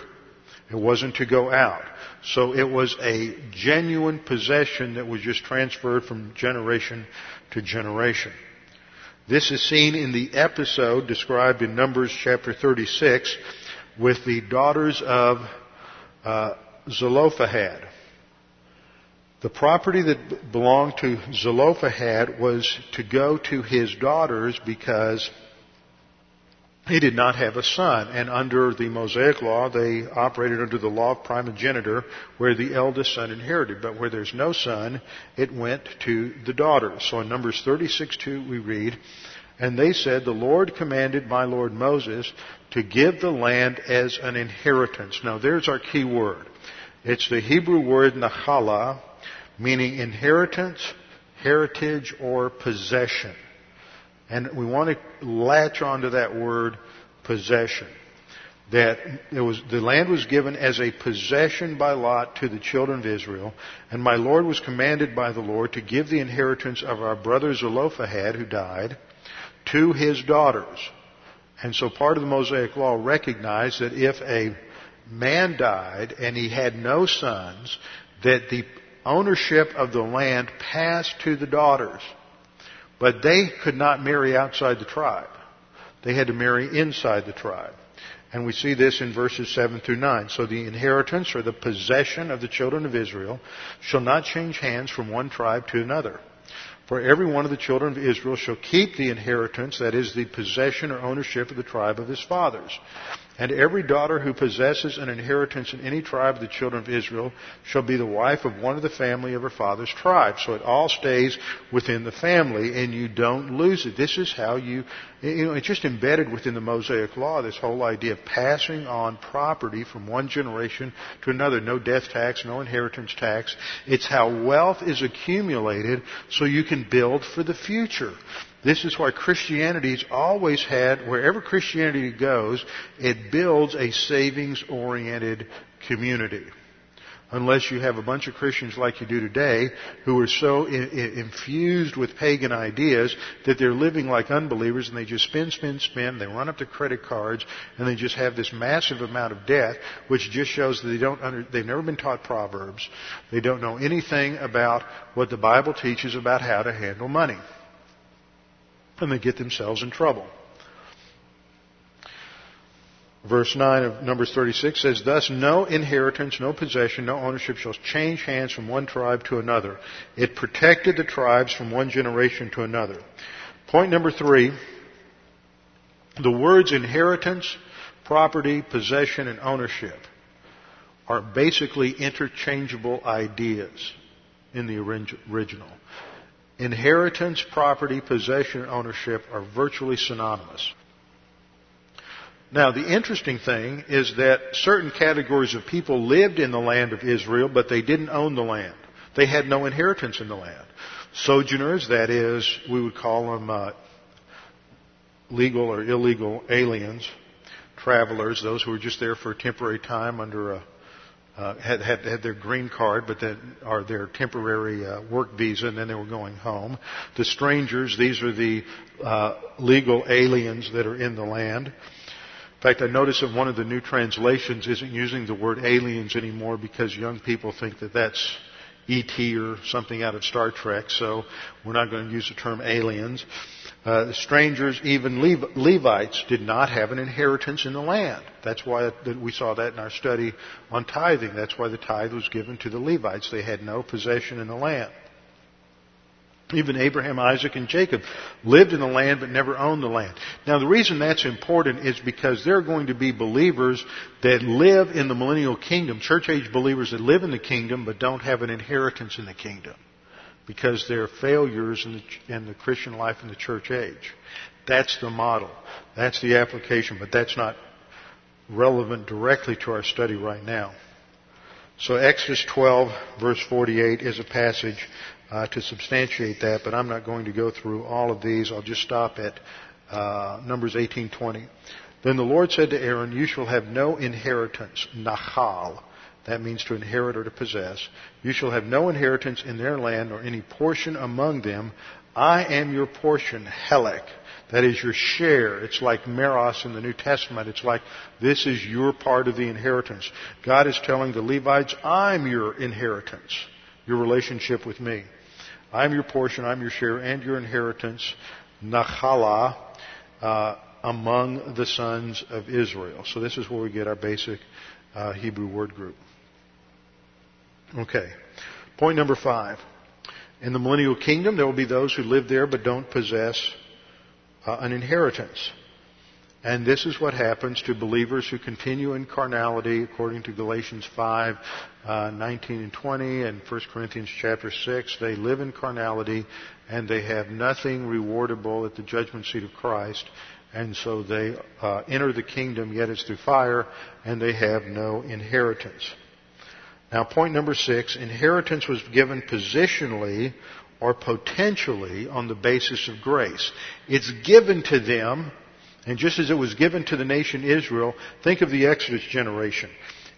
It wasn't to go out. So it was a genuine possession that was just transferred from generation to generation. This is seen in the episode described in Numbers chapter 36 with the daughters of uh, Zelophehad. The property that belonged to Zelophehad was to go to his daughters because he did not have a son. And under the Mosaic law, they operated under the law of primogeniture, where the eldest son inherited. But where there's no son, it went to the daughters. So in Numbers 36:2 we read, And they said, The Lord commanded my Lord Moses to give the land as an inheritance. Now there's our key word. It's the Hebrew word nachala, meaning inheritance, heritage, or possession. And we want to latch onto that word possession. That it was, the land was given as a possession by lot to the children of Israel, and my Lord was commanded by the Lord to give the inheritance of our brother Zelophehad, who died, to his daughters. And so part of the Mosaic Law recognized that if a man died and he had no sons, that the ownership of the land passed to the daughters. But they could not marry outside the tribe. They had to marry inside the tribe. And we see this in verses 7 through 9. So the inheritance or the possession of the children of Israel shall not change hands from one tribe to another. For every one of the children of Israel shall keep the inheritance, that is, the possession or ownership of the tribe of his fathers. And every daughter who possesses an inheritance in any tribe of the children of Israel shall be the wife of one of the family of her father's tribe. So it all stays within the family and you don't lose it. This is how you, you know, it's just embedded within the Mosaic Law, this whole idea of passing on property from one generation to another. No death tax, no inheritance tax. It's how wealth is accumulated so you can build for the future. This is why Christianity's always had, wherever Christianity goes, it builds a savings oriented community. Unless you have a bunch of Christians like you do today who are so in, in, infused with pagan ideas that they're living like unbelievers and they just spend, spend, spend, they run up their credit cards and they just have this massive amount of debt which just shows that they don't under, they've never been taught Proverbs. They don't know anything about what the Bible teaches about how to handle money and they get themselves in trouble. Verse 9 of Numbers 36 says, Thus no inheritance, no possession, no ownership shall change hands from one tribe to another. It protected the tribes from one generation to another. Point number three, the words inheritance, property, possession, and ownership are basically interchangeable ideas in the original. Inheritance, property, possession, and ownership are virtually synonymous. Now, the interesting thing is that certain categories of people lived in the land of Israel, but they didn't own the land. They had no inheritance in the land. Sojourners, that is, we would call them uh, legal or illegal aliens, travelers, those who were just there for a temporary time under a uh, had, had had their green card, but then are their temporary uh, work visa, and then they were going home. The strangers, these are the uh, legal aliens that are in the land. In fact, I notice that one of the new translations isn't using the word aliens anymore because young people think that that's ET or something out of Star Trek, so we're not going to use the term aliens. Uh, Uh, strangers, even Levites, did not have an inheritance in the land. That's why we saw that in our study on tithing. That's why the tithe was given to the Levites. They had no possession in the land. Even Abraham, Isaac, and Jacob lived in the land but never owned the land. Now the reason that's important is because there are going to be believers that live in the millennial kingdom, church age believers that live in the kingdom but don't have an inheritance in the kingdom. Because they're failures in the, in the Christian life in the church age. That's the model. That's the application, but that's not relevant directly to our study right now. So Exodus 12 verse 48 is a passage uh, to substantiate that, but I'm not going to go through all of these. I'll just stop at uh, Numbers 18:20. Then the Lord said to Aaron, "You shall have no inheritance, nachal. That means to inherit or to possess. You shall have no inheritance in their land or any portion among them. I am your portion, helek. That is your share. It's like meros in the New Testament. It's like this is your part of the inheritance. God is telling the Levites, I'm your inheritance, your relationship with me. I'm your portion, I'm your share, and your inheritance, nachala, uh, among the sons of Israel. So this is where we get our basic uh, Hebrew word group. Okay. Point number five. In the millennial kingdom, there will be those who live there but don't possess uh, an inheritance. And this is what happens to believers who continue in carnality, according to Galatians 5, uh, 19 and 20, and 1 Corinthians chapter 6. They live in carnality, and they have nothing rewardable at the judgment seat of Christ. And so they uh, enter the kingdom, yet it's through fire, and they have no inheritance. Now, point number six, inheritance was given positionally or potentially on the basis of grace. It's given to them and just as it was given to the nation Israel, think of the Exodus generation.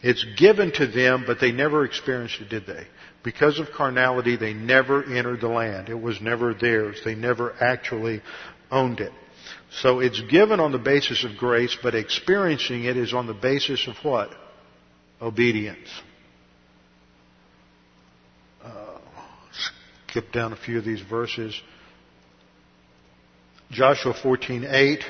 It's given to them, but they never experienced it, did they? Because of carnality, they never entered the land. It was never theirs. They never actually owned it. So it's given on the basis of grace, but experiencing it is on the basis of what? Obedience. Skip down a few of these verses. Joshua 14:8,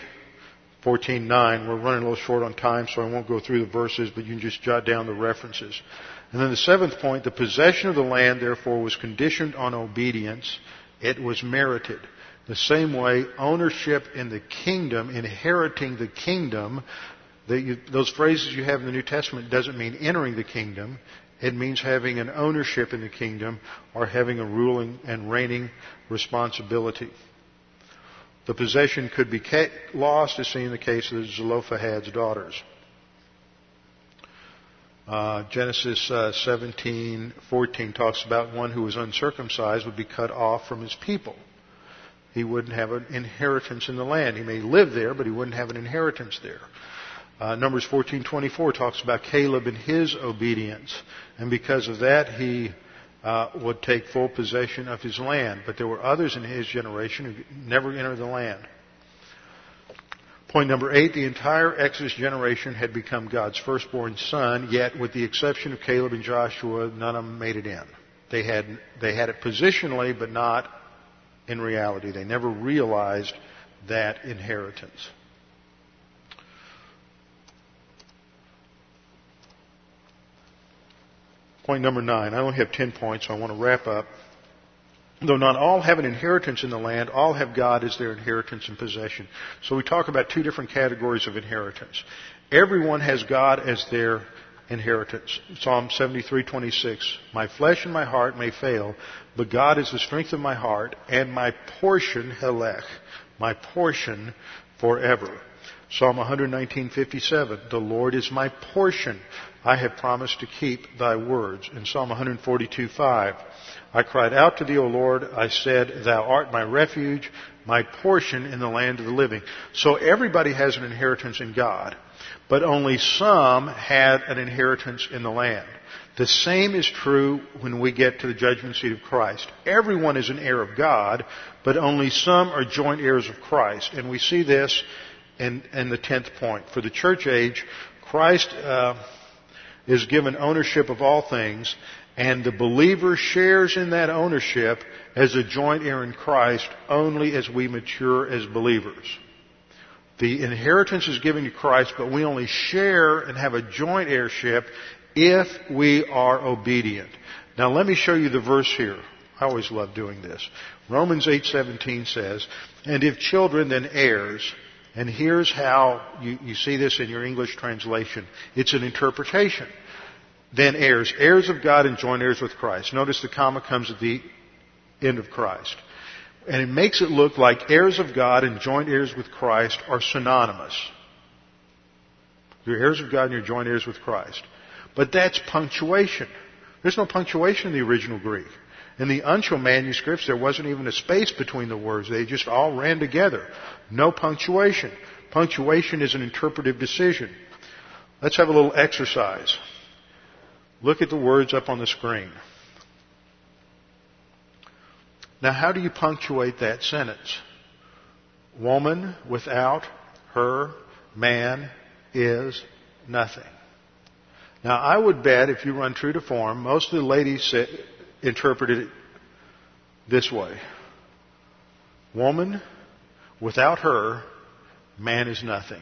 14:9. We're running a little short on time, so I won't go through the verses, but you can just jot down the references. And then the seventh point, the possession of the land, therefore, was conditioned on obedience. It was merited. The same way, ownership in the kingdom, inheriting the kingdom, you, those phrases you have in the New Testament doesn't mean entering the kingdom. It means having an ownership in the kingdom or having a ruling and reigning responsibility. The possession could be lost, as seen in the case of Zelophehad's daughters. Uh, Genesis uh, 17:14 talks about one who was uncircumcised would be cut off from his people. He wouldn't have an inheritance in the land. He may live there, but he wouldn't have an inheritance there. Uh, Numbers 14:24 talks about Caleb and his obedience, and because of that, he uh, would take full possession of his land. But there were others in his generation who never entered the land. Point number eight, the entire Exodus generation had become God's firstborn son, yet with the exception of Caleb and Joshua, none of them made it in. They had, they had it positionally, but not in reality. They never realized that inheritance. Point number nine. I only have ten points, so I want to wrap up. Though not all have an inheritance in the land, all have God as their inheritance and possession. So we talk about two different categories of inheritance. Everyone has God as their inheritance. Psalm 73:26. My flesh and my heart may fail, but God is the strength of my heart and my portion helech, my portion forever. Psalm 119:57. The Lord is my portion. I have promised to keep thy words. In Psalm 142:5, I cried out to thee, O Lord. I said, Thou art my refuge, my portion in the land of the living. So everybody has an inheritance in God, but only some had an inheritance in the land. The same is true when we get to the judgment seat of Christ. Everyone is an heir of God, but only some are joint heirs of Christ. And we see this in, in the tenth point. For the church age, Christ uh, is given ownership of all things, and the believer shares in that ownership as a joint heir in Christ only as we mature as believers. The inheritance is given to Christ, but we only share and have a joint heirship if we are obedient. Now let me show you the verse here. I always love doing this. Romans 8:17 says, "And if children then heirs, and here's how you, you see this in your English translation. It's an interpretation. Then heirs, heirs of God and joint heirs with Christ. Notice the comma comes at the end of Christ. And it makes it look like heirs of God and joint heirs with Christ are synonymous. You're heirs of God and you're joint heirs with Christ. But that's punctuation. There's no punctuation in the original Greek. In the Uncial manuscripts, there wasn't even a space between the words. They just all ran together. No punctuation. Punctuation is an interpretive decision. Let's have a little exercise. Look at the words up on the screen. Now, how do you punctuate that sentence? Woman without her man is nothing. Now, I would bet if you run true to form, most of the ladies interpreted it this way Woman, without her, man is nothing.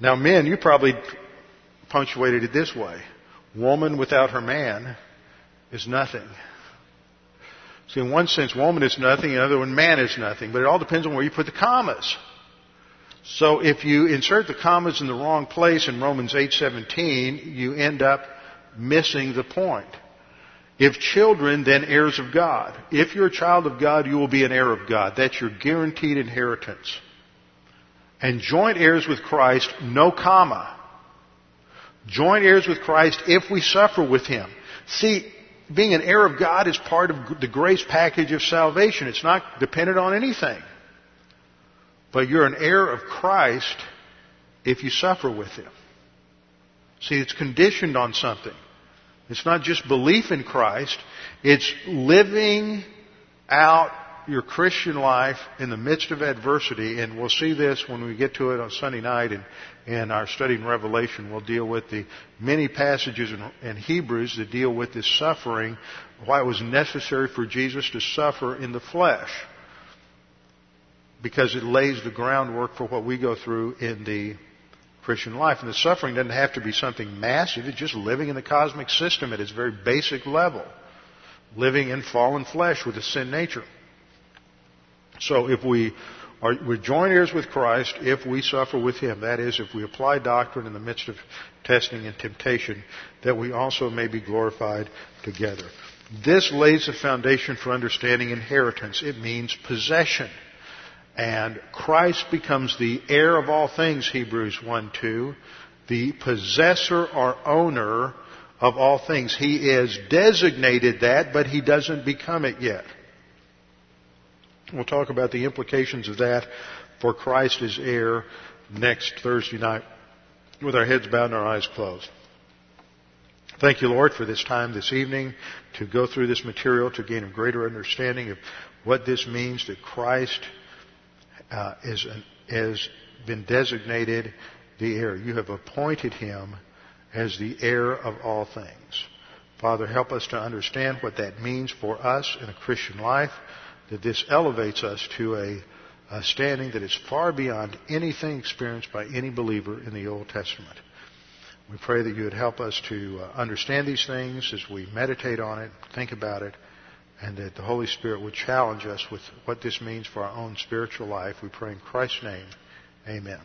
Now, men, you probably punctuated it this way Woman without her man is nothing. See, in one sense, woman is nothing, in another one, man is nothing. But it all depends on where you put the commas. So if you insert the commas in the wrong place in Romans 8:17, you end up missing the point. If children, then heirs of God. If you're a child of God, you will be an heir of God. That's your guaranteed inheritance. And joint heirs with Christ, no comma. Joint heirs with Christ if we suffer with Him. See, being an heir of God is part of the grace package of salvation. It's not dependent on anything. But you're an heir of Christ if you suffer with Him. See, it's conditioned on something. It's not just belief in Christ, it's living out your Christian life in the midst of adversity, and we'll see this when we get to it on Sunday night and, in our study in Revelation. We'll deal with the many passages in, in Hebrews that deal with this suffering, why it was necessary for Jesus to suffer in the flesh. Because it lays the groundwork for what we go through in the Christian life. And the suffering doesn't have to be something massive, it's just living in the cosmic system at its very basic level. Living in fallen flesh with a sin nature. So if we are, we're joint heirs with Christ if we suffer with Him. That is, if we apply doctrine in the midst of testing and temptation, that we also may be glorified together. This lays the foundation for understanding inheritance. It means possession. And Christ becomes the heir of all things, Hebrews 1 2, the possessor or owner of all things. He is designated that, but he doesn't become it yet. We'll talk about the implications of that for Christ as heir next Thursday night with our heads bowed and our eyes closed. Thank you, Lord, for this time this evening to go through this material to gain a greater understanding of what this means that Christ uh, is an, has been designated the heir. You have appointed him as the heir of all things. Father, help us to understand what that means for us in a Christian life that this elevates us to a, a standing that is far beyond anything experienced by any believer in the Old Testament. We pray that you would help us to uh, understand these things as we meditate on it, think about it, and that the Holy Spirit would challenge us with what this means for our own spiritual life. We pray in Christ's name. Amen.